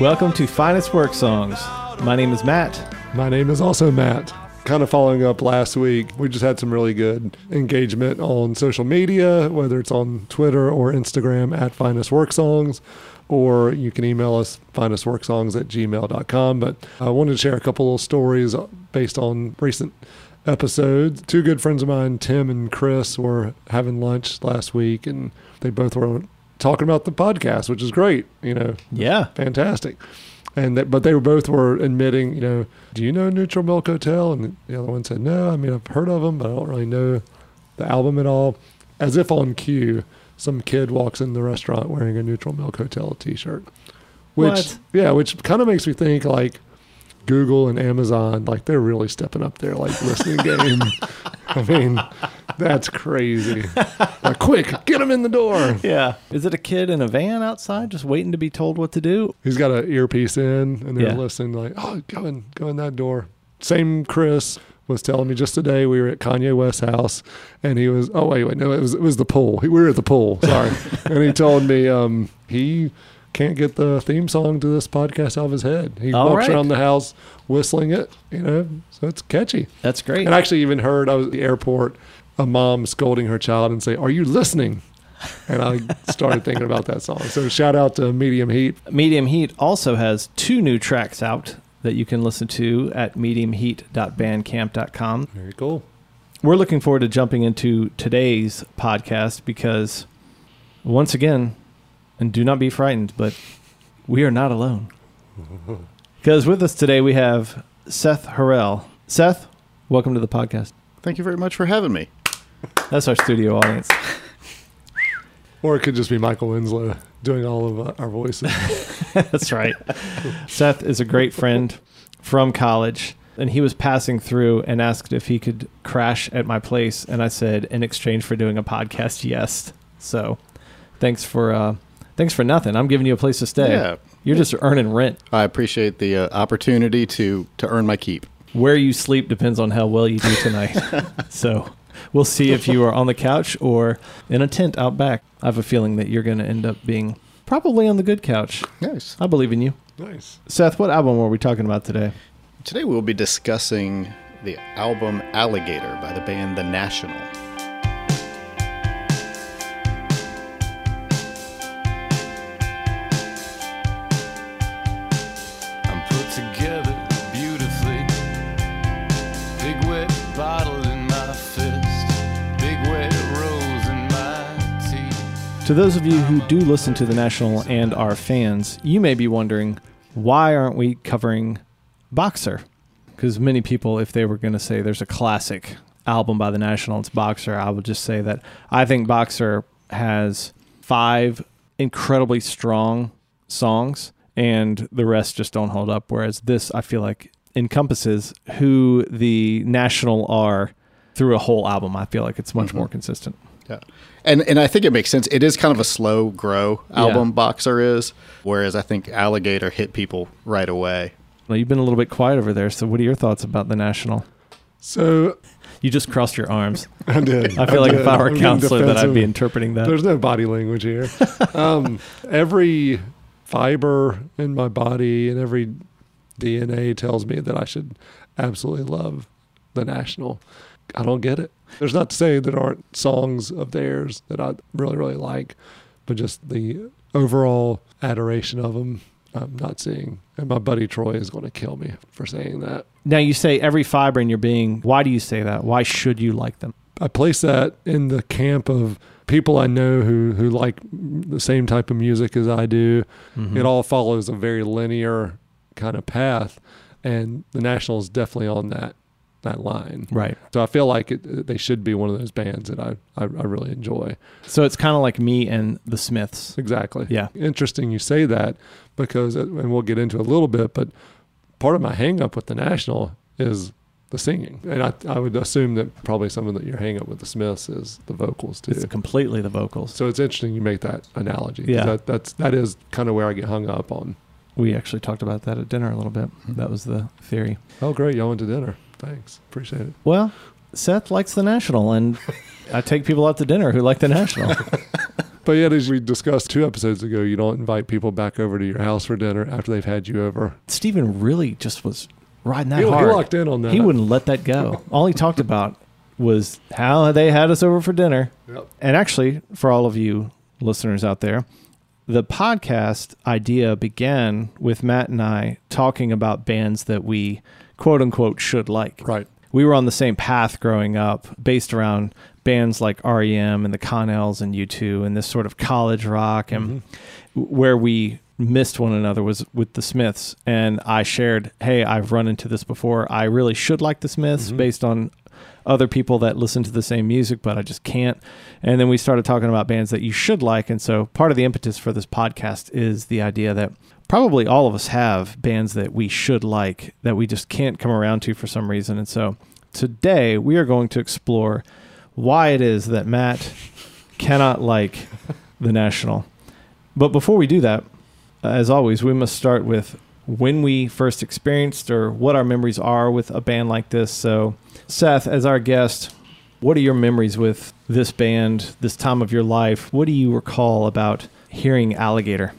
Welcome to Finest Work Songs. My name is Matt. My name is also Matt. Kind of following up last week, we just had some really good engagement on social media, whether it's on Twitter or Instagram at Finest Work Songs, or you can email us finestworksongs at gmail.com. But I wanted to share a couple of stories based on recent episodes. Two good friends of mine, Tim and Chris, were having lunch last week, and they both were talking about the podcast, which is great. You know, Yeah. fantastic. And that, but they were both were admitting, you know, do you know Neutral Milk Hotel? And the other one said, no. I mean, I've heard of them, but I don't really know the album at all. As if on cue, some kid walks in the restaurant wearing a Neutral Milk Hotel T-shirt, which What? yeah, which kind of makes me think like Google and Amazon, like they're really stepping up their like listening game. I mean, that's crazy. Like, quick, get him in the door. Yeah. Is it a kid in a van outside just waiting to be told what to do? He's got an earpiece in, and they're Yeah. listening. Like, oh, go in, go in that door. Same Chris was telling me just today. We were at Kanye West's house, and he was. Oh wait, wait, no, it was it was the pool. We were at the pool. Sorry, and he told me um, he can't get the theme song to this podcast out of his head. He All walks right. around the house whistling it. You know, so it's catchy. That's great. And I actually even heard I was at the airport, a mom scolding her child and say, "Are you listening?" And I started thinking about that song. So shout out to Medium Heat Medium Heat also has two new tracks out that you can listen to at mediumheat.bandcamp.com. Very cool. We're looking forward to jumping into today's podcast because, once again, and do not be frightened, but we are not alone. Because with us today we have Seth Harrell. Seth, welcome to the podcast. Thank you very much for having me. That's our studio audience. Or it could just be Michael Winslow doing all of uh, our voices. That's right. Seth is a great friend from college, and he was passing through and asked if he could crash at my place, and I said, in exchange for doing a podcast, yes. So, thanks for uh, thanks for nothing. I'm giving you a place to stay. Yeah. You're just earning rent. I appreciate the uh, opportunity to to earn my keep. Where you sleep depends on how well you do tonight. so, we'll see if you are on the couch or in a tent out back. I have a feeling that you're going to end up being probably on the good couch. Nice. I believe in you. nice. Seth, what album were we talking about today? Today we'll be discussing the album Alligator by the band The National. To those of you who do listen to the National and are fans, you may be wondering why aren't we covering Boxer? Because many people, if they were going to say there's a classic album by the National, it's Boxer, I would just say that I think Boxer has five incredibly strong songs, and the rest just don't hold up. Whereas this, I feel like, encompasses who the National are through a whole album. I feel like it's much mm-hmm. more consistent. Yeah. And and I think it makes sense. It is kind of a slow grow album Yeah. Boxer is, whereas I think Alligator hit people right away. Well, you've been a little bit quiet over there. So, what are your thoughts about the national? So You just crossed your arms. I did. I feel like did. if I were a getting counselor, that I'd be interpreting that. There's no body language here. um, every fiber in my body and every DNA tells me that I should absolutely love the National. I don't get it. There's not to say there aren't songs of theirs that I really, really like, but just the overall adoration of them, I'm not seeing. And my buddy Troy is going to kill me for saying that. now, you say every fiber in your being. Why do you say that? Why should you like them? I place that in the camp of people I know who who like the same type of music as I do. Mm-hmm. It all follows a very linear kind of path, and the National is definitely on that that line. Right. So I feel like it, they should be one of those bands that I I, I really enjoy. So it's kind of like me and the Smiths. Exactly. Yeah. Interesting you say that because, uh, and we'll get into it a little bit, but part of my hang up with the National is the singing. And I, I would assume that probably some of the, your hang up with the Smiths is the vocals too. It's completely the vocals. so it's interesting you make that analogy. Yeah. That, that's, that is kind of where I get hung up on. We actually talked about that at dinner a little bit. That was the theory. Oh, great. Y'all went to dinner. Thanks. Appreciate it. Well, Seth likes the National, and I take people out to dinner who like the National. But yet, as we discussed two episodes ago, you don't invite people back over to your house for dinner after they've had you over. Stephen really just was riding that He, he hard. locked in on that. He wouldn't let that go. All he talked about was how they had us over for dinner. Yep. And actually, for all of you listeners out there, the podcast idea began with Matt and I talking about bands that we quote unquote should like. Right. We were on the same path growing up, based around bands like REM and the Connells and U2 and this sort of college rock and mm-hmm. where we missed one another was with the Smiths and I shared, "Hey, I've run into this before. I really should like the Smiths mm-hmm. based on other people that listen to the same music, but I just can't." And then we started talking about bands that you should like, and so part of the impetus for this podcast is the idea that probably all of us have bands that we should like that we just can't come around to for some reason. And so today we are going to explore why it is that Matt cannot like the National. But before we do that, uh, as always, we must start with when we first experienced or what our memories are with a band like this. So, Seth, as our guest, what are your memories with this band, this time of your life? What do you recall about hearing Alligator?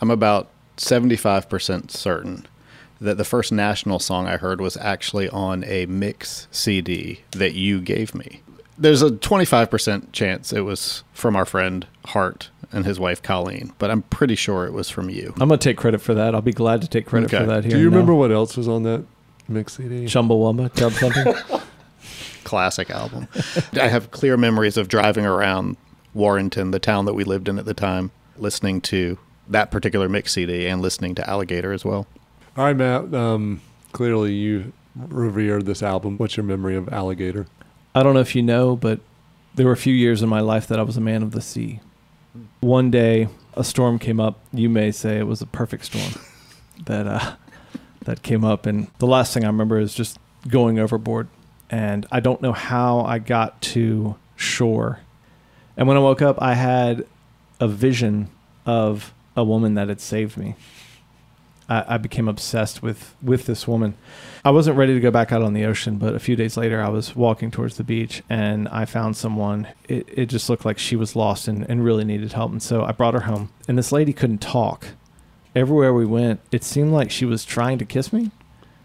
I'm about 75% certain that the first national song I heard was actually on a mix CD that you gave me. There's a 25% chance it was from our friend Hart and his wife Colleen, but I'm pretty sure it was from you. I'm going to take credit for that. I'll be glad to take credit Okay. for that here. Do you and now. remember what else was on that mix CD? Chumbawamba? Tub something? Classic album. I have clear memories of driving around Warrenton, the town that we lived in at the time, listening to that particular mix CD and listening to Alligator as well. All right, Matt. Um, clearly, you revered this album. What's your memory of Alligator? I don't know if you know, but there were a few years in my life that I was a man of the sea. One day, a storm came up. You may say it was a perfect storm that uh, that came up, and the last thing I remember is just going overboard. And I don't know how I got to shore. And when I woke up, I had a vision of a woman that had saved me. I, I became obsessed with with this woman. I wasn't ready to go back out on the ocean, but a few days later, I was walking towards the beach and I found someone. It, it just looked like she was lost and, and really needed help. And so I brought her home. And this lady couldn't talk. Everywhere we went, it seemed like she was trying to kiss me,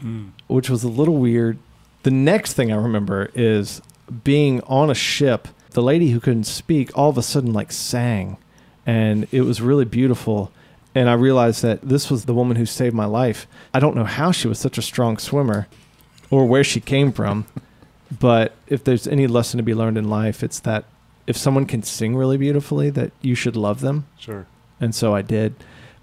mm. which was a little weird. The next thing I remember is being on a ship. The lady who couldn't speak all of a sudden like sang, and it was really beautiful. And I realized that this was the woman who saved my life. I don't know how she was such a strong swimmer or where she came from, but if there's any lesson to be learned in life, it's that if someone can sing really beautifully, that you should love them. Sure. And so I did.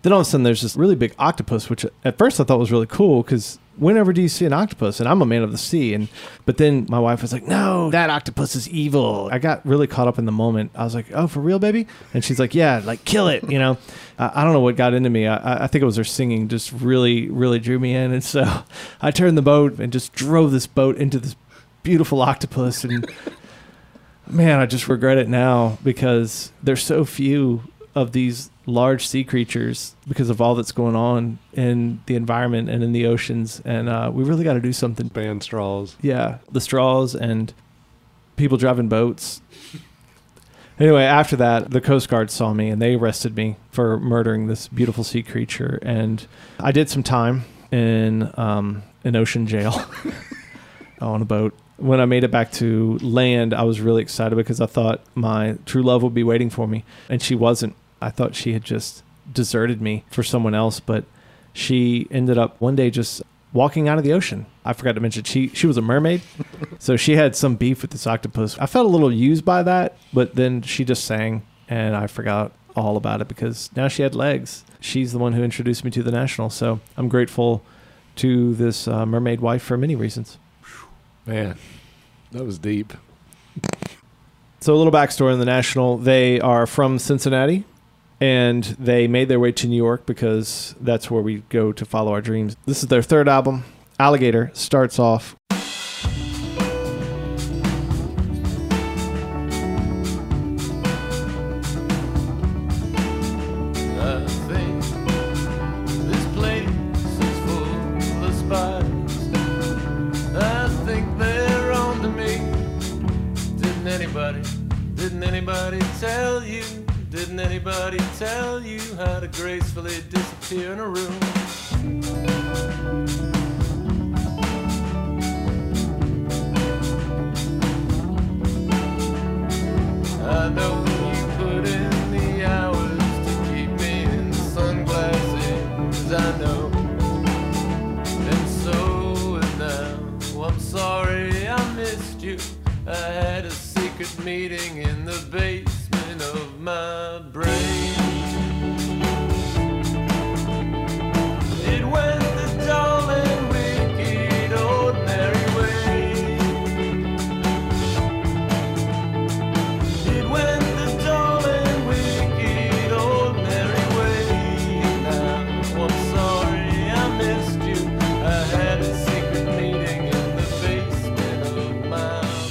Then all of a sudden, there's this really big octopus, which at first I thought was really cool because whenever do you see an octopus? And I'm a man of the sea. And but then my wife was like, "No, that octopus is evil." I got really caught up in the moment. I was like, "Oh, for real, baby?" And she's like, "Yeah, like kill it." You know, I, I don't know what got into me. I- I, I think it was her singing just really, really drew me in. And so I turned the boat and just drove this boat into this beautiful octopus and. Man, I just regret it now because there's so few of these large sea creatures because of all that's going on in the environment and in the oceans, and uh, we really got to do something. Band straws. Yeah, the straws and people driving boats. Anyway, after that, the Coast Guard saw me and they arrested me for murdering this beautiful sea creature, and I did some time in um, an ocean jail on a boat. When I made it back to land, I was really excited because I thought my true love would be waiting for me, and she wasn't. I thought she had just deserted me for someone else, but she ended up one day just walking out of the ocean. I forgot to mention she she was a mermaid, so she had some beef with this octopus. I felt a little used by that, but then she just sang, and I forgot all about it because now she had legs. She's the one who introduced me to the national, so I'm grateful to this uh, mermaid wife for many reasons. Man, that was deep. So a little backstory on the National. They are from Cincinnati and they made their way to New York because that's where we go to follow our dreams. This is their third album. Alligator starts off anybody, tell you? How to gracefully disappear in a room. I know you put in the hours to keep me in sunglasses. I know. And so and now, I'm sorry I missed you. I had a secret meeting in the basement of my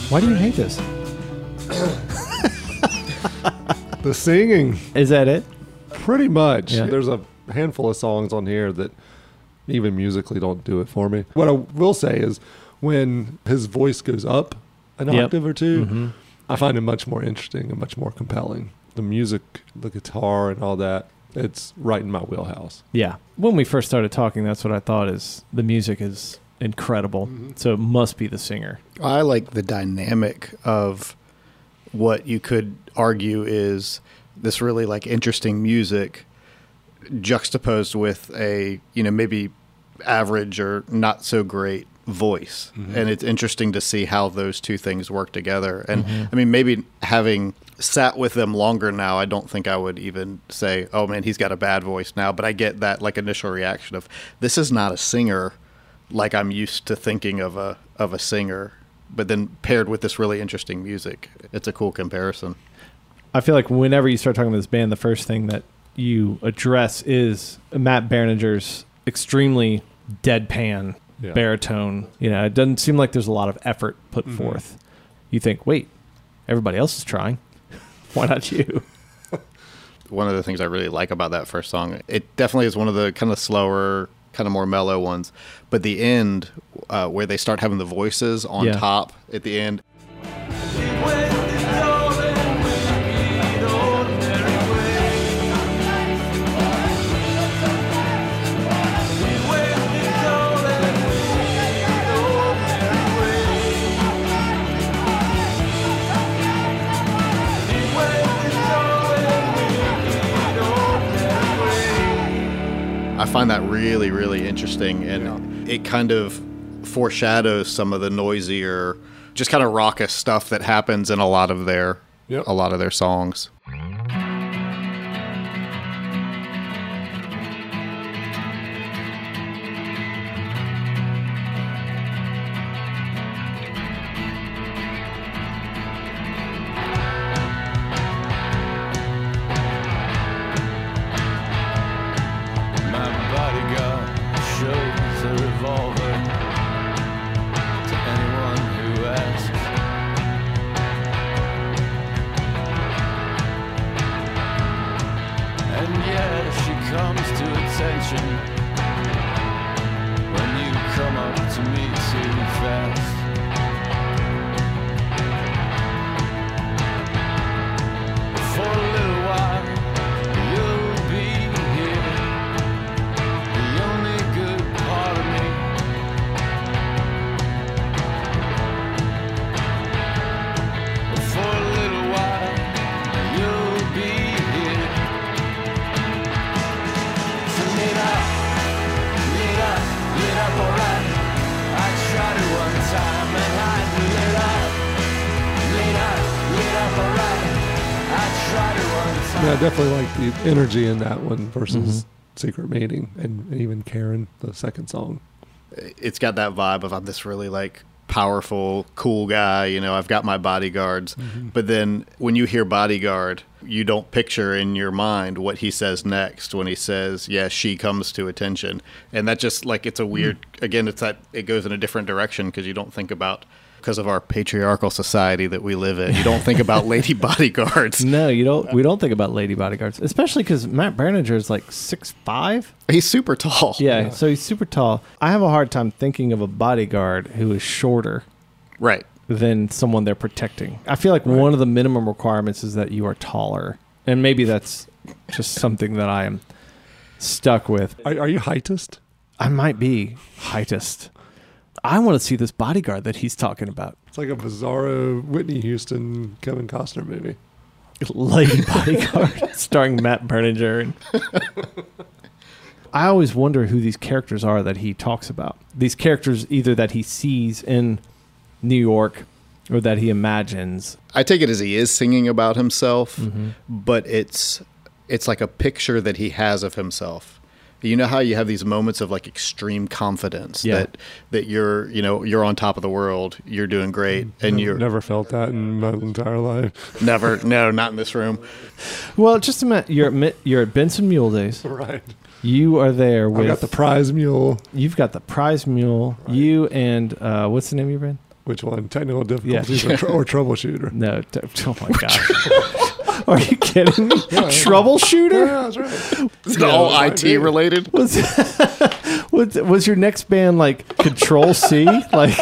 Why do you hate this? The singing, Is that it? pretty much. Yeah. There's a handful of songs on here that even musically don't do it for me. What I will say is when his voice goes up an Yep. octave or 2 Mhm. I find it much more interesting and much more compelling. The music, the guitar, and all that, it's right in my wheelhouse. Yeah. When we first started talking, that's what I thought is the music is incredible. Mhm. So it must be the singer. I like the dynamic of what you could argue is this really like interesting music juxtaposed with a you know maybe average or not so great voice and it's interesting to see how those two things work together and i mean maybe having sat with them longer now i don't think i would even say oh man he's got a bad voice now but i get that like initial reaction of this is not a singer like i'm used to thinking of a of a singer but then paired with this really interesting music it's a cool comparison I feel like whenever you start talking about this band, the first thing that you address is Matt Berninger's extremely deadpan Yeah. baritone. You know, it doesn't seem like there's a lot of effort put mm-hmm. forth. You think, wait, everybody else is trying. Why not you? one of the things I really like about that first song. It definitely is one of the kind of slower, kind of more mellow ones. But the end, uh, where they start having the voices on Yeah. top at the end, find that really, really interesting, and it kind of foreshadows some of the noisier, just kind of raucous stuff that happens in a lot of their Yep. a lot of their songs. Yeah, I definitely like the energy in that one versus mm-hmm. Secret Meeting and even Karen, the second song. it's got that vibe of I'm this really like powerful, cool guy. You know, I've got my bodyguards. Mm-hmm. But then when you hear bodyguard, you don't picture in your mind what he says next when he says, "Yeah, she comes to attention," and that just like it's a weird. Mm-hmm. Again, it's that it goes in a different direction because you don't think about. Because of our patriarchal society that we live in, you don't think about lady bodyguards. No, you don't. We don't think about lady bodyguards, especially because Matt Berninger is like six five. He's super tall. Yeah, so he's super tall. I have a hard time thinking of a bodyguard who is shorter right. than someone they're protecting. I feel like one of the minimum requirements is that you are taller, and maybe that's just something that I am stuck with. Are, are you heightist? I might be heightist. I want to see this bodyguard that he's talking about. It's like a bizarro Whitney Houston, Kevin Costner movie. Lady Bodyguard, starring Matt Berninger. I always wonder who these characters are that he talks about. These characters, either that he sees in New York or that he imagines. I take it as he is singing about himself, mm-hmm. but it's it's like a picture that he has of himself. You know how you have these moments of like extreme confidence Yeah. that that you're you know you're on top of the world, you're doing great, and you're never felt that in my entire life. never no not in this room. Well, just a minute. You're at, you're at Benson Mule Days. Right. You are there I with. got the prize mule. you've got the prize mule. You and uh, what's the name of your band? Which one? Technical difficulties or, tr- or troubleshooter? No. T- oh my gosh. Are you kidding me? Troubleshooter. Yeah, that's right. Is it all IT related? Was, was was your next band like Control C? Like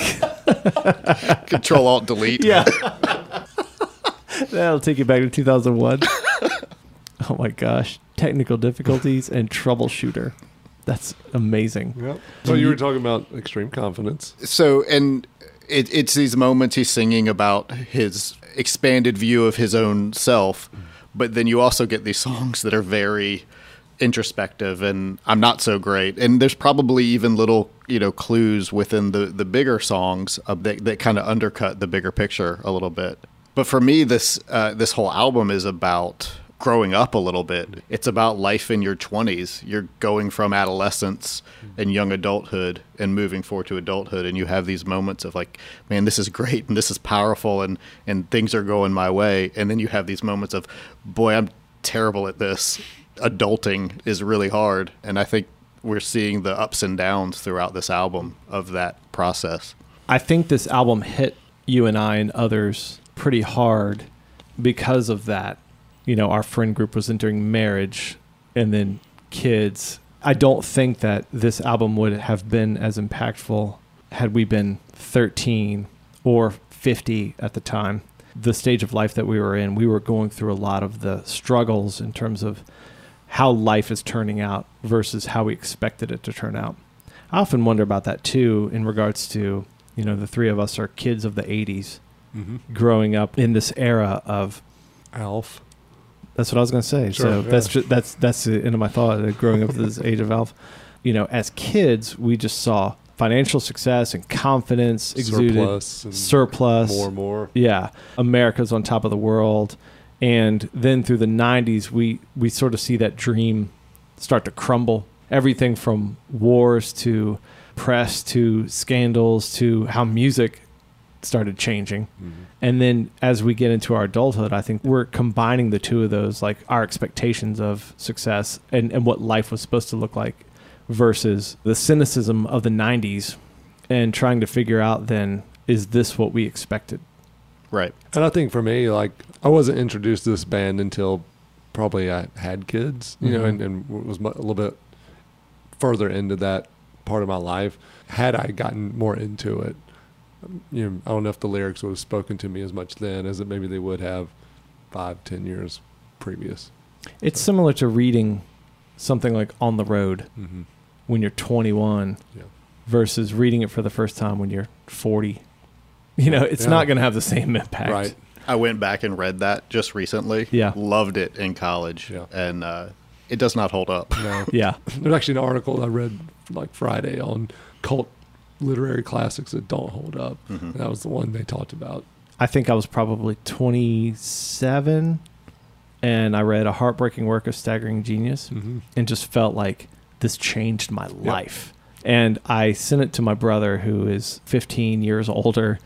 Control Alt Delete. yeah, that'll take you back to 2001. Oh my gosh, technical difficulties and troubleshooter. That's amazing. Yep. So you were talking about extreme confidence. So, and it, it's these moments he's singing about his expanded view of his own self, but then you also get these songs that are very introspective and I'm not so great. And there's probably even little, you know, clues within the the bigger songs that, that kind of undercut the bigger picture a little bit. But for me, this uh, this whole album is about growing up a little bit. It's about life in your 20s. You're going from adolescence and young adulthood and moving forward to adulthood and you have these moments of like, man, this is great and this is powerful and and things are going my way and then you have these moments of boy, I'm terrible at this. Adulting is really hard and I think we're seeing the ups and downs throughout this album of that process. I think this album hit you and I and others pretty hard because of that. You know, our friend group was entering marriage and then kids. I don't think that this album would have been as impactful had we been 13 or 50 at the time. The stage of life that we were in, we were going through a lot of the struggles in terms of how life is turning out versus how we expected it to turn out. I often wonder about that too in regards to, you know, the three of us are kids of the 80s Mm-hmm. growing up in this era of Alf. That's what I was going to say. Sure, so yeah. that's ju- that's that's the end of my thought. uh, Growing up this age of Alf, you know, as kids, we just saw financial success and confidence exuded, Surplus. And surplus, More and more. yeah, America's on top of the world, and then through the '90s, we we sort of see that dream start to crumble. Everything from wars to press to scandals to how music started changing. And then as we get into our adulthood, I think we're combining the two of those, like our expectations of success and, and what life was supposed to look like versus the cynicism of the 90s and trying to figure out then, is this what we expected? Right. And I think for me, like I wasn't introduced to this band until probably I had kids, you know, Mhm. and, and was a little bit further into that part of my life. Had I gotten more into it, you know, I don't know if the lyrics would have spoken to me as much then as it maybe they would have five, ten years previous. It's similar to reading something like On the Road Mm-hmm. when you're 21 Yeah. versus reading it for the first time when you're 40. You know, it's Yeah. not going to have the same impact. Right. I went back and read that just recently. Yeah. Loved it in college. Yeah. And uh, it does not hold up. No. Yeah. There's actually an article I read like Friday on cult literary classics that don't hold up. Mhm. That was the one they talked about. I think I was probably 27 and I read a heartbreaking work of staggering genius Mm-hmm. and just felt like this changed my life. And I sent it to my brother who is 15 years older.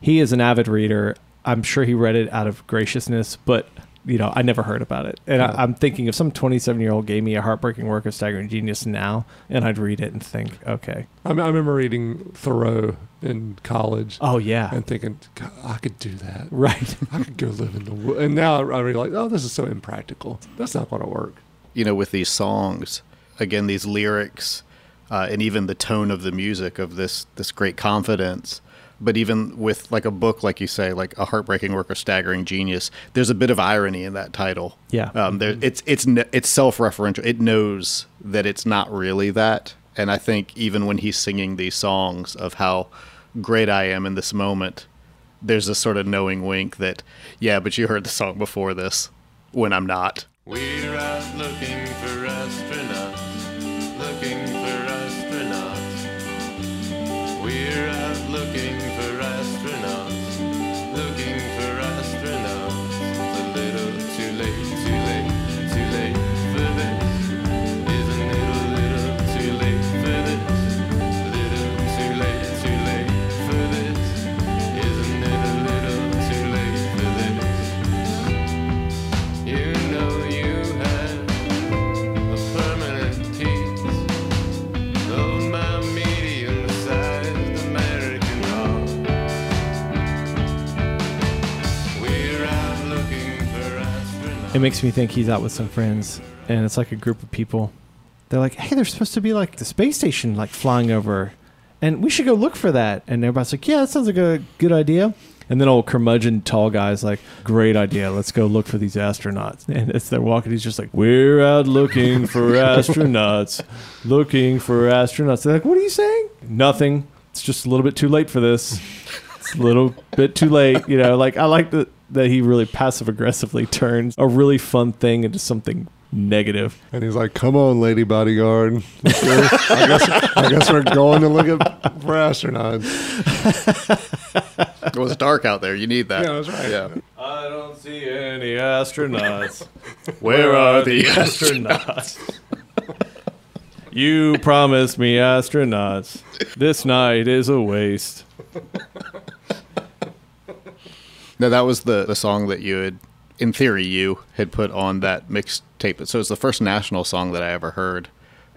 He is an avid reader. I'm sure he read it out of graciousness, but you know, I never heard about it. And Yeah. I, I'm thinking if some 27 year old gave me a heartbreaking work of staggering genius now, and I'd read it and think, okay, I, mean, I remember reading Thoreau in college oh yeah, and thinking, God, I could do that. right, I could go live in the woods. And now I realize, oh, this is so impractical. That's not going to work. you know, with these songs, again, these lyrics, uh, and even the tone of the music of this this great confidence But even with like a book, like you say, like a heartbreaking work or staggering genius, there's a bit of irony in that title. Yeah. um, there, it's it's it's self-referential. It knows that it's not really that, and I think even when he's singing these songs of how great I am in this moment, there's a sort of knowing wink that, yeah, but you heard the song before this when I'm not. We're out looking It makes me think he's out with some friends, and it's like a group of people. They're like, "Hey, there's supposed to be like the space station like flying over, and we should go look for that." And everybody's like, "Yeah, that sounds like a good idea." And then old curmudgeon tall guy's like, "Great idea, let's go look for these astronauts." And as they're walking, he's just like, "We're out looking for astronauts, looking for astronauts." They're like, "What are you saying?" Nothing. It's just a little bit too late for this. It's a little bit too late, you know. Like I like that that he really passive aggressively turns a really fun thing into something negative. And he's like, "Come on, lady bodyguard. I guess I guess we're going to look at for astronauts." It was dark out there. You need that. Yeah, that's right. Yeah. I don't see any astronauts. Where are the astronauts? you promised me astronauts. This night is a waste. No, that was the, the song that you had, in theory, you had put on that mixtape. So it's the first national song that I ever heard.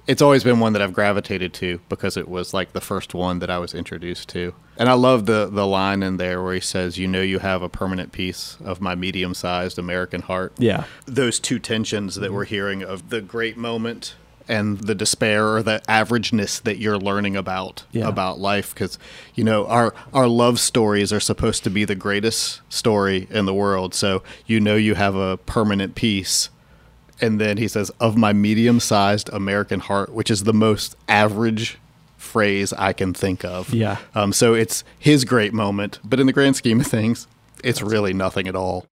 It's always been one that I've gravitated to because it was like the first one that I was introduced to. And I love the, the line in there where he says, You know, you have a permanent piece of my medium sized American heart. Yeah. Those two tensions that we're hearing of the great moment and the despair or the averageness that you're learning about Yeah. about life. Because you know our our love stories are supposed to be the greatest story in the world. So you know you have a permanent piece and then he says of my medium-sized american heart which is the most average phrase i can think of. Yeah. um, so it's his great moment but in the grand scheme of things it's really nothing at all All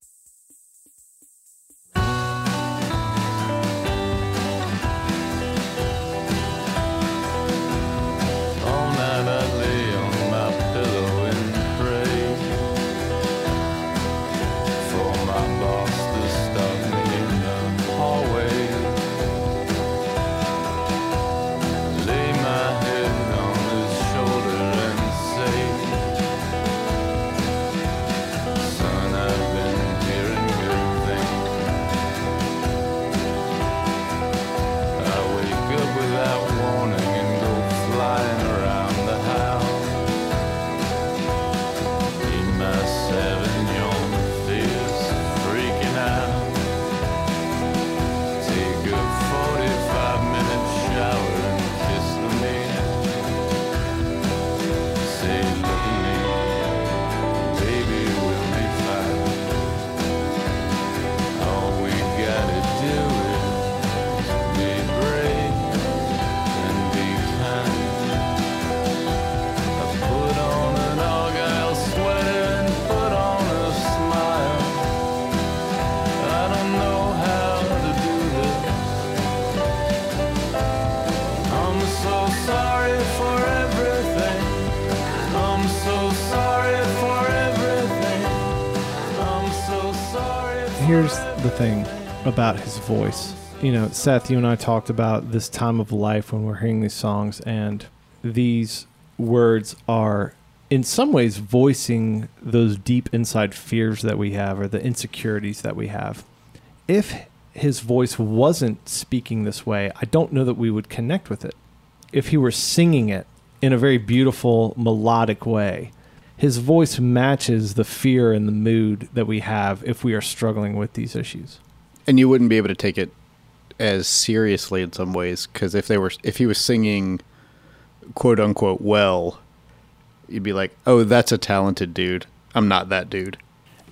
Here's the thing about his voice. You know, Seth, you and I talked about this time of life when we're hearing these songs, and these words are, in some ways, voicing those deep inside fears that we have or the insecurities that we have. If his voice wasn't speaking this way, I don't know that we would connect with it. If he were singing it in a very beautiful, melodic way, his voice matches the fear and the mood that we have if we are struggling with these issues. and you wouldn't be able to take it as seriously in some ways because if they were if he was singing quote unquote well you'd be like, "Oh, that's a talented dude. I'm not that dude."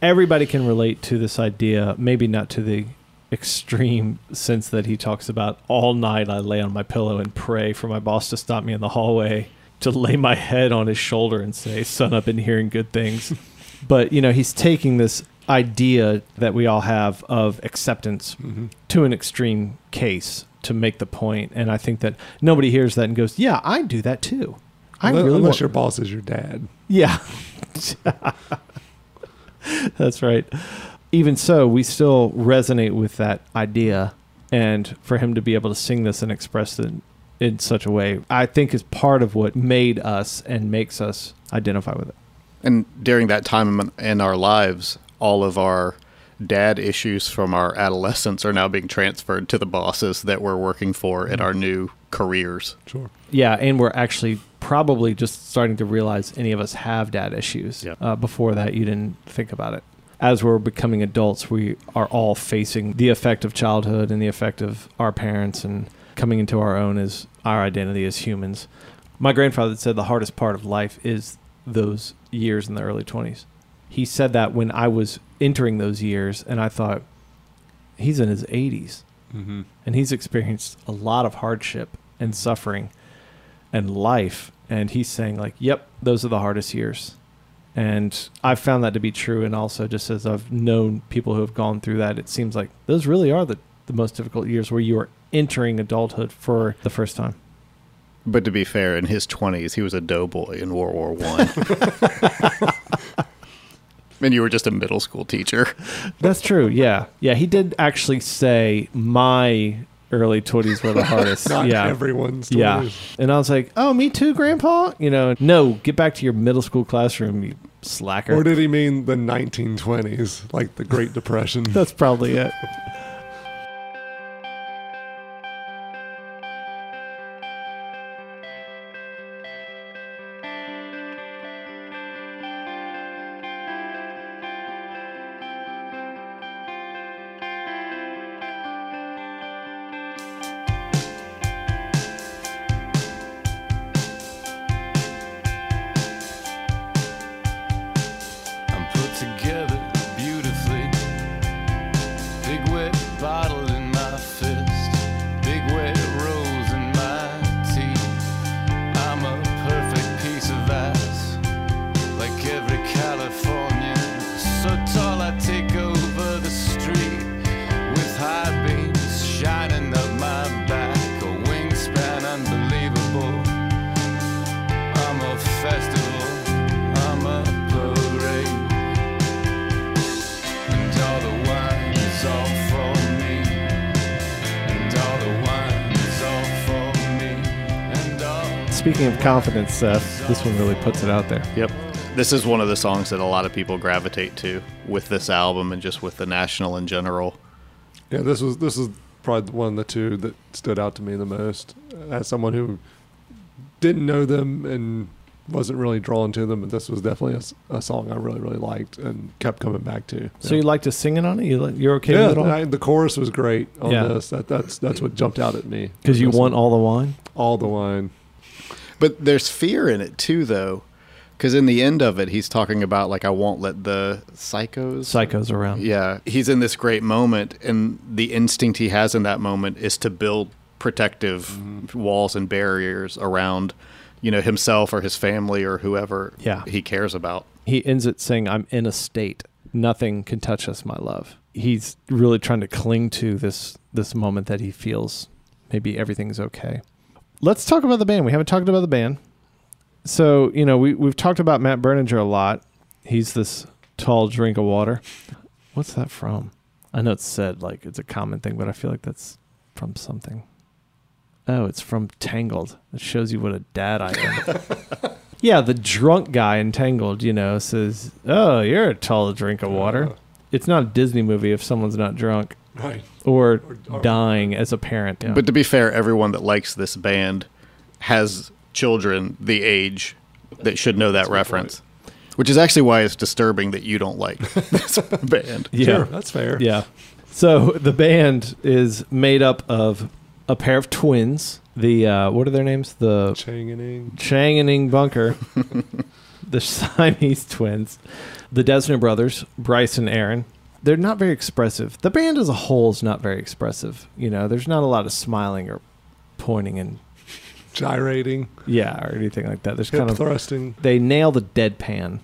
everybody can relate to this idea, maybe not to the extreme sense that he talks about all night I lay on my pillow and pray for my boss to stop me in the hallway, to lay my head on his shoulder and say, Son, I've been hearing good things. but, you know, he's taking this idea that we all have of acceptance Mm-hmm. to an extreme case to make the point. And I think that nobody hears that and goes, Yeah, I do that too. I unless, really unless your boss is your dad. yeah. That's right. Even so, we still resonate with that idea. And for him to be able to sing this and express it in such a way, I think is part of what made us and makes us identify with it. And during that time in- in our lives, all of our dad issues from our adolescence are now being transferred to the bosses that we're working for in our new careers. Sure. Yeah. And we're actually probably just starting to realize any of us have dad issues. Yeah. Uh, before that, you didn't think about it. As we're becoming adults, we are all facing the effect of childhood and the effect of our parents and coming into our own as our identity as humans. My grandfather said the hardest part of life is those years in the early 20s. He said that when I was entering those years, and I thought, he's in his 80s Mm-hmm. and he's experienced a lot of hardship and suffering and life and he's saying like yep those are the hardest years and i've found that to be true and also just as i've known people who have gone through that it seems like those really are the, the most difficult years where you are entering adulthood for the first time But to be fair, in his 20s, he was a doughboy in World War One. and you were just a middle school teacher. that's true yeah yeah he did actually say my early 20s were the hardest Not yeah everyone's Yeah. And I was like, oh, me too, Grandpa? You know, no, get back to your middle school classroom, you slacker. Or did he mean the 1920s, like the Great Depression? That's probably it. Speaking of confidence, Seth, this one really puts it out there. Yep. This is one of the songs that a lot of people gravitate to with this album and just with the National in general. Yeah, this was this is probably one of the two that stood out to me the most. As someone who didn't know them and wasn't really drawn to them, but this was definitely a song I really really liked and kept coming back to. So you like to sing it on it? You li- you're okay yeah, with it all? I- the chorus was great on Yeah. this. That, that's that's what jumped out at me Because you want one. all the wine? all the wine. But there's fear in it too, though. Because in the end of it, he's talking about, like, I won't let the psychos. Psychos around. Yeah. He's in this great moment, and the instinct he has in that moment is to build protective mm-hmm. walls and barriers around, you know, himself or his family or whoever Yeah. he cares about. He ends it saying, I'm in a state. Nothing can touch us, my love. He's really trying to cling to this this moment that he feels maybe everything's okay. Let's talk about the band. We haven't talked about the band. So, you know, we, we've talked about Matt Berninger a lot. He's this tall drink of water. What's that from? I know it's said like it's a common thing, but I feel like that's from something. Oh, it's from Tangled. It shows you what a dad I am. yeah, the drunk guy in Tangled, you know, says, "Oh, you're a tall drink of water." Uh, It's not a Disney movie if someone's not drunk right. Or Or- or- dying as a parent. Yeah. But to be fair, everyone that likes this band has children the age that should know that That's reference. Which is actually why it's disturbing that you don't like this band. yeah, Sure, that's fair. yeah. So the band is made up of a pair of twins. The uh, what are their names? The Changening. Chang and Eng Bunker the Siamese twins, the Dessner brothers, Bryce and Aaron. They're not very expressive. The band as a whole is not very expressive. You know, there's not a lot of smiling or pointing and Gyrating, yeah or anything like that. There's hip kind of thrusting. they nail the deadpan.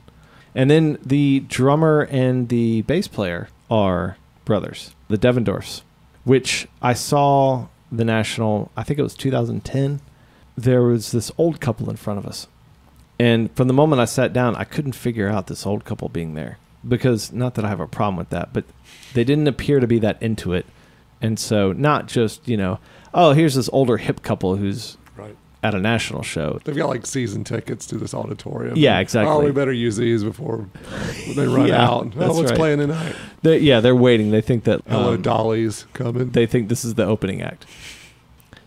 And then the drummer and the bass player are brothers, the Devendorfs, which I saw the national, I think it was 2010. There was this old couple in front of us. And from the moment I sat down, I couldn't figure out this old couple being there because not that I have a problem with that, but they didn't appear to be that into it. And so, not just, you know, oh, here's this older hip couple who's Right. at a national show. They've got like season tickets to this auditorium. Yeah, exactly. Oh, we better use these before they run Yeah, out. that's Oh, what's right. playing tonight? They, yeah, they're waiting. They think that Hello, um, Dolly's coming. they think this is the opening act.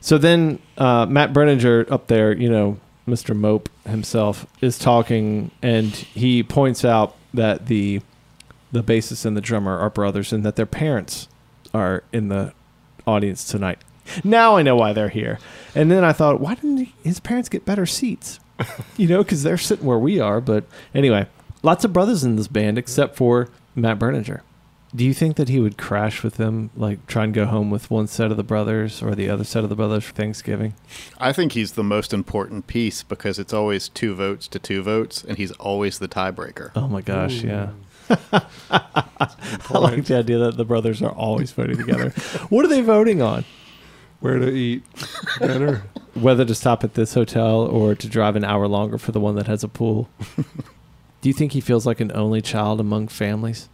So then uh, Matt Berninger up there, you know, Mr. Mope himself is talking, and he points out that the the bassist and the drummer are brothers, and that their parents are in the audience tonight. Now I know why they're here. And then I thought, why didn't he, his parents get better seats? you know, because they're sitting where we are. But anyway, lots of brothers in this band, except for Matt Berninger. Do you think that he would crash with them, like try and go home with one set of the brothers or the other set of the brothers for Thanksgiving? I think he's the most important piece because it's always two votes to two votes, and he's always the tiebreaker. Oh my gosh, Ooh. yeah. I like the idea that the brothers are always voting together. what are they voting on? Where to eat dinner? Whether to stop at this hotel or to drive an hour longer for the one that has a pool. Do you think he feels like an only child among families?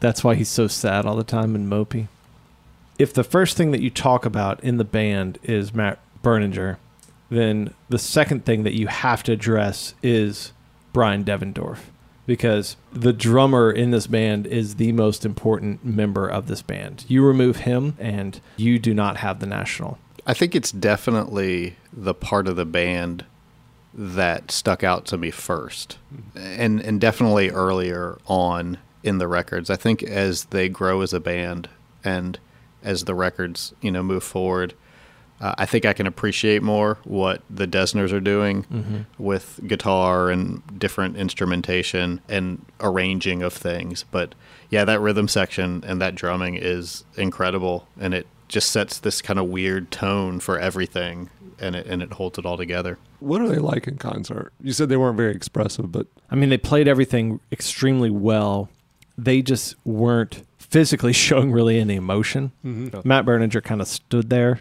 That's why he's so sad all the time and mopey. If the first thing that you talk about in the band is Matt Berninger, then the second thing that you have to address is Brian Devendorf. Because the drummer in this band is the most important member of this band. You remove him, and you do not have the national. I think it's definitely the part of the band that stuck out to me first, mm-hmm. and and definitely earlier on in the records. I think as they grow as a band and as the records you know move forward, uh, I think I can appreciate more what the Dessners are doing with guitar and different instrumentation and arranging of things. But yeah, that rhythm section and that drumming is incredible, and it just sets this kind of weird tone for everything, and it and it holds it all together. What are they like in concert? You said they weren't very expressive, but I mean, they played everything extremely well. They just weren't physically showing really any emotion. Matt Berninger kind of stood there.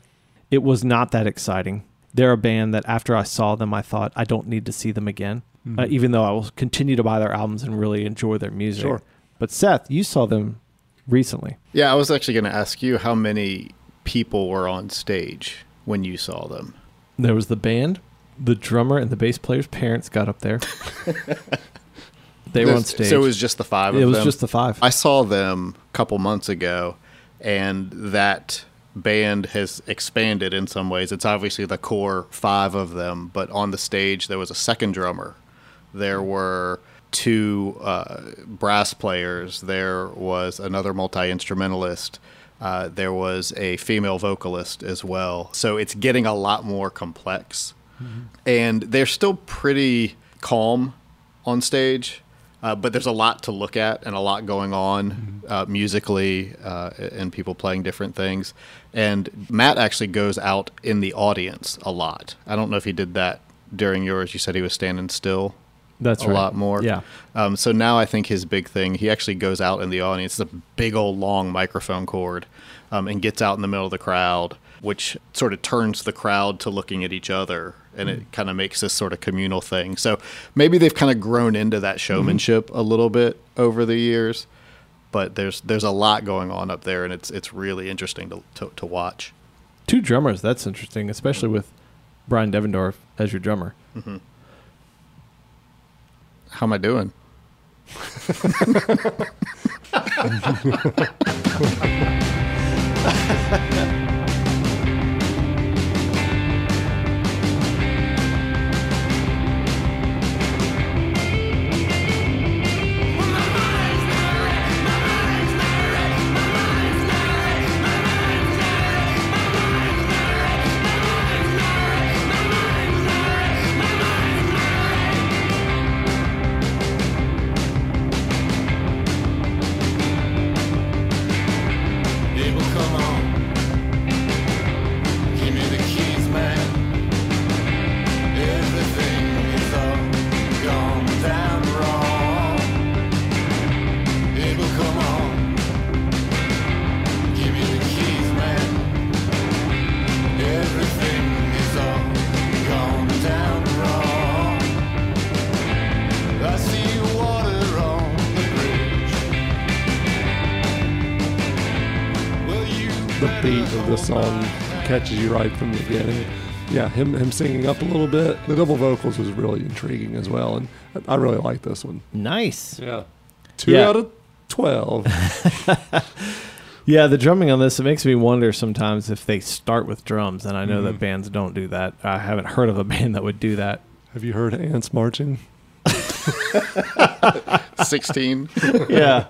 It was not that exciting. They're a band that after I saw them, I thought I don't need to see them again, uh, even though I will continue to buy their albums and really enjoy their music. Sure. But Seth, you saw them recently. Yeah, I was actually going to ask you how many people were on stage when you saw them. There was the band, the drummer, and the bass player's parents got up there. they were on stage. So it was just the five of It was them? just the five. I saw them a couple months ago, and that band has expanded in some ways. It's obviously the core five of them, but on the stage there was a second drummer. There were two uh, brass players. There was another multi instrumentalist. Uh, there was a female vocalist as well. So it's getting a lot more complex. And they're still pretty calm on stage, uh, but there's a lot to look at and a lot going on uh, musically uh, and people playing different things. And Matt actually goes out in the audience a lot. I don't know if he did that during yours. You said he was standing still That's a right. lot more. Yeah. Um, so now I think his big thing, he actually goes out in the audience, it's a big old long microphone cord, um, and gets out in the middle of the crowd, which sort of turns the crowd to looking at each other and mm-hmm. it mm. kind of makes this sort of communal thing. So maybe they've kind of grown into that mm-hmm. showmanship mm-hmm. a little bit over the years, but there's there's a lot going on up there and it's it's really interesting to to, to watch. Two drummers, that's interesting, especially mm-hmm. with Brian Devendorf as your drummer. Mm-hmm. How am I doing? catches you right from the beginning. Yeah, him him singing up a little bit. The double vocals was really intriguing as well, and I really like this one. Nice. Yeah, two Yeah. out of twelve. Yeah, the drumming on this it makes me wonder sometimes if they start with drums, and I know that Mhm. bands don't do that. I haven't heard of a band that would do that. Have you heard ants marching? 16. yeah.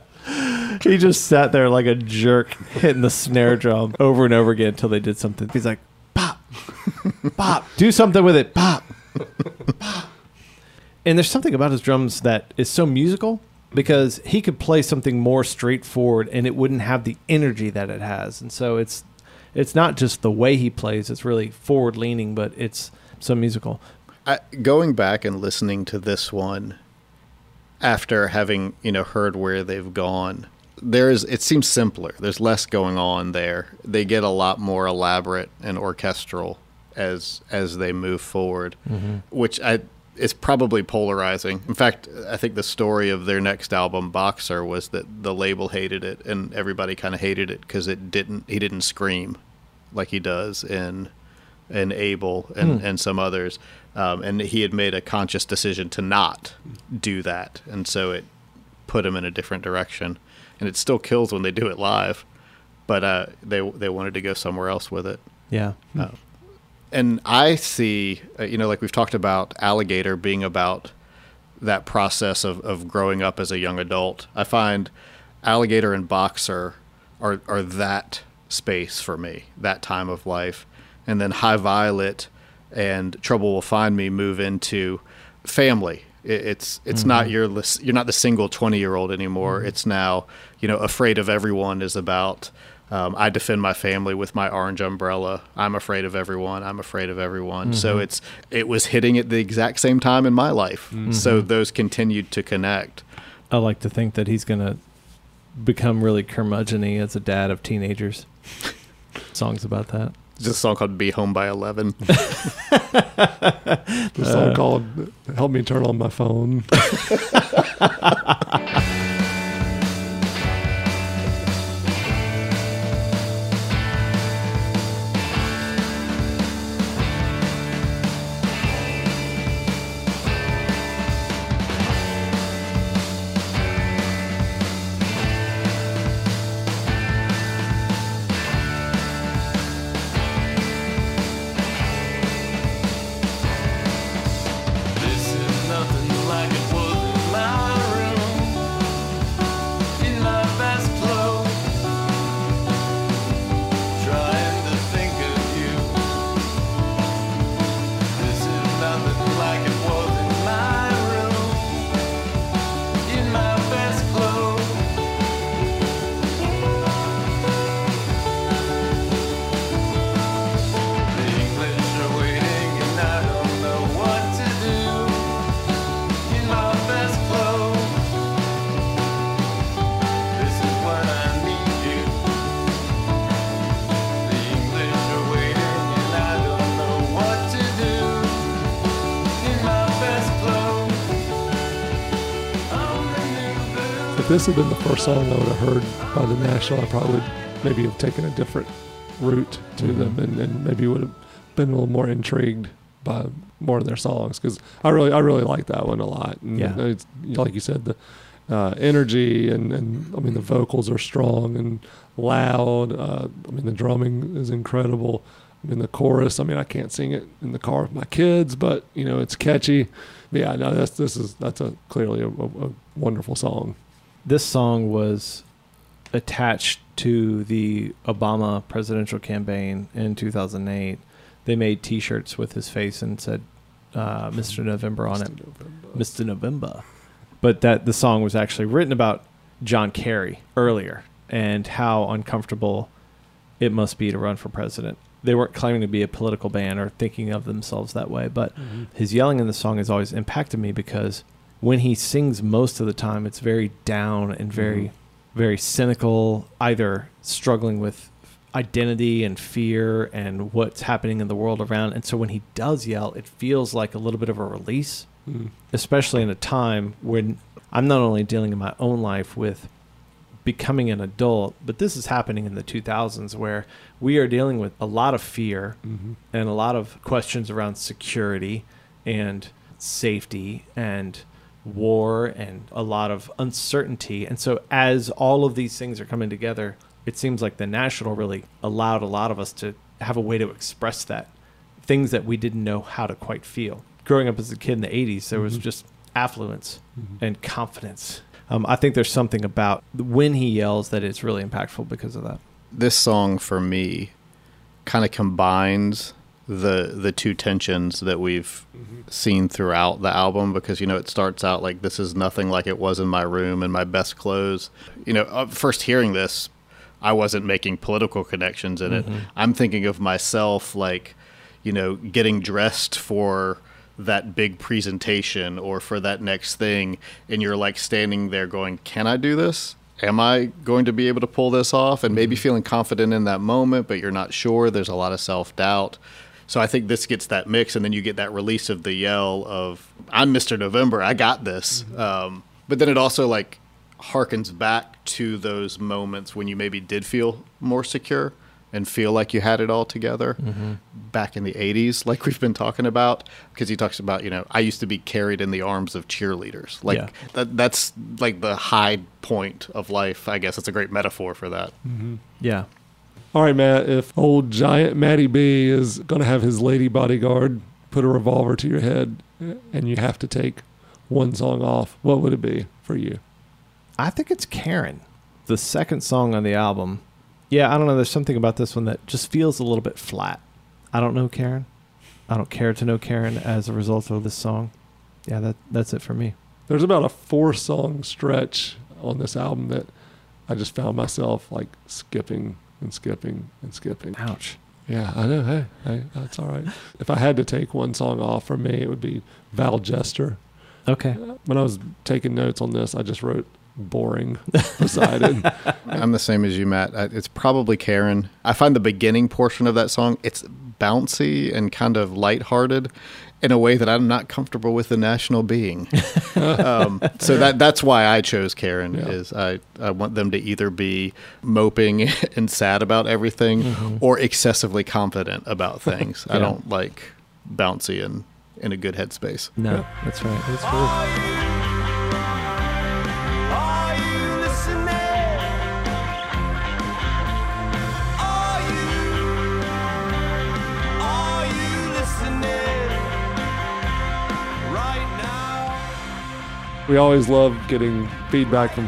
He just sat there like a jerk, hitting the snare drum over and over again until they did something. He's like, pop, pop, do something with it, pop, pop. And there's something about his drums that is so musical because he could play something more straightforward and it wouldn't have the energy that it has. And so it's it's not just the way he plays; it's really forward leaning, but it's so musical. I, going back and listening to this one after having you know heard where they've gone there's it seems simpler there's less going on there they get a lot more elaborate and orchestral as as they move forward which i is probably polarizing in fact i think the story of their next album boxer was that the label hated it and everybody kind of hated it because it didn't he didn't scream like he does in and Abel and, and some others. Um, and he had made a conscious decision to not do that. And so it put him in a different direction. And it still kills when they do it live. But uh, they, they wanted to go somewhere else with it. Yeah, And I see, uh, you know, like we've talked about Alligator being about that process of, of growing up as a young adult. I find Alligator and Boxer are, are that space for me, that time of life. And then High Violet and Trouble Will Find Me move into family. It, it's it's not mm-hmm. your you're not the single 20 year old anymore. Mm-hmm. It's now you know Afraid of Everyone is about um, I defend my family with my orange umbrella. I'm afraid of everyone. I'm afraid of everyone. So mm-hmm. it's it was hitting at the exact same time in my life. So those continued to connect. I like to think that he's gonna become really curmudgeony as a dad of teenagers. Songs about that. There's a song called "Be Home by 11. There's a song uh. called "Help Me Turn On My Phone." this had been the first song I would have heard by the National, I probably would maybe have taken a different route to Mhm. them, and, and maybe would have been a little more intrigued by more of their songs because I really I really like that one a lot. And Yeah. it's, like you said, the uh, energy and, and I mean the vocals are strong and loud. Uh, I mean the drumming is incredible. I mean the chorus. I mean I can't sing it in the car with my kids, but you know it's catchy. But yeah, no, that's this is that's a clearly a, a wonderful song. This song was attached to the Obama presidential campaign in 2008. They made T-shirts with his face and said uh, "Mr. November" on it. Mr. November. But that the song was actually written about John Kerry earlier and how uncomfortable it must be to run for president. They weren't claiming to be a political band or thinking of themselves that way, but his yelling in the song has always impacted me because when he sings most of the time, it's very down and very, Mhm. very cynical, either struggling with identity and fear and what's happening in the world around. And so when he does yell, it feels like a little bit of a release Mm. especially in a time when I'm not only dealing in my own life with becoming an adult, but this is happening in the 2000s where we are dealing with a lot of fear Mm-hmm. and a lot of questions around security and safety and war and a lot of uncertainty. And so, as all of these things are coming together, it seems like the National really allowed a lot of us to have a way to express that things that we didn't know how to quite feel. Growing up as a kid in the 80s, there was just affluence and confidence. Um, I think there's something about when he yells that it's really impactful because of that. this song for me kind of combines the the two tensions that we've seen throughout the album because you know it starts out like this is nothing like it was in my room in my best clothes you know uh, first hearing this i wasn't making political connections in it i'm thinking of myself like you know getting dressed for that big presentation or for that next thing and you're like standing there going can i do this am I going to be able to pull this off? And maybe feeling confident in that moment, but you're not sure. There's a lot of self doubt. So I think this gets that mix, and then you get that release of the yell of "I'm Mr. November, I got this." Mm-hmm. Um, but then it also like harkens back to those moments when you maybe did feel more secure and feel like you had it all together mm-hmm. back in the 80s like we've been talking about because he talks about you know i used to be carried in the arms of cheerleaders like Yeah. that, that's like the high point of life i guess it's a great metaphor for that mm-hmm. Yeah. All right, Matt, if old giant Matty B is going to have his lady bodyguard put a revolver to your head and you have to take one song off, what would it be for you? I think it's Karen, the second song on the album. Yeah, I don't know. There's something about this one that just feels a little bit flat. I don't know Karen. I don't care to know Karen as a result of this song. Yeah, that that's it for me. There's about a four song stretch on this album that I just found myself like skipping and skipping and skipping. Ouch. Yeah, I know. Hey, hey, that's all right. If I had to take one song off for me, it would be Val Jester. Okay. Uh, when I was taking notes on this, I just wrote boring beside it. i'm the same as you matt it's probably karen i find the beginning portion of that song it's bouncy and kind of lighthearted in a way that i'm not comfortable with the national being um, so that that's why I chose Karen. Yeah. Is I, I want them to either be moping and sad about everything, Mm-hmm. or excessively confident about things. I don't like bouncy and in a good headspace. No, that's right. That's true. We always love getting feedback from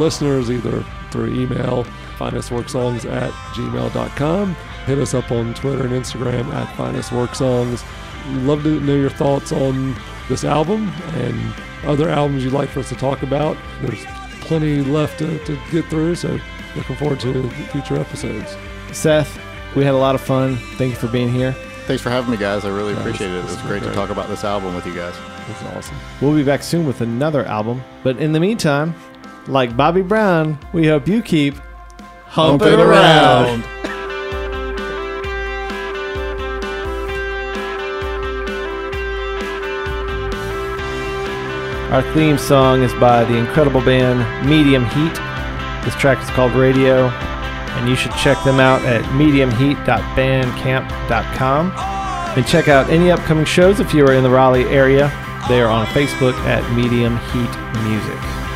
listeners either through email, finestworksongs at gmail.com. Hit us up on Twitter and Instagram at finestworksongs. We'd love to know your thoughts on this album and other albums you'd like for us to talk about. There's plenty left to, to get through, so looking forward to future episodes. Seth, we had a lot of fun. Thank you for being here. Thanks for having me, guys. I really Yeah, appreciate it. It this- was this great to great. talk about this album with you guys. This awesome. We'll be back soon with another album. But in the meantime, like Bobby Brown, we hope you keep humping, Humping around. around. Our theme song is by the incredible band Medium Heat. This track is called Radio, and you should check them out at mediumheat.bandcamp.com. And check out any upcoming shows if you are in the Raleigh area. They are on Facebook at Medium Heat Music.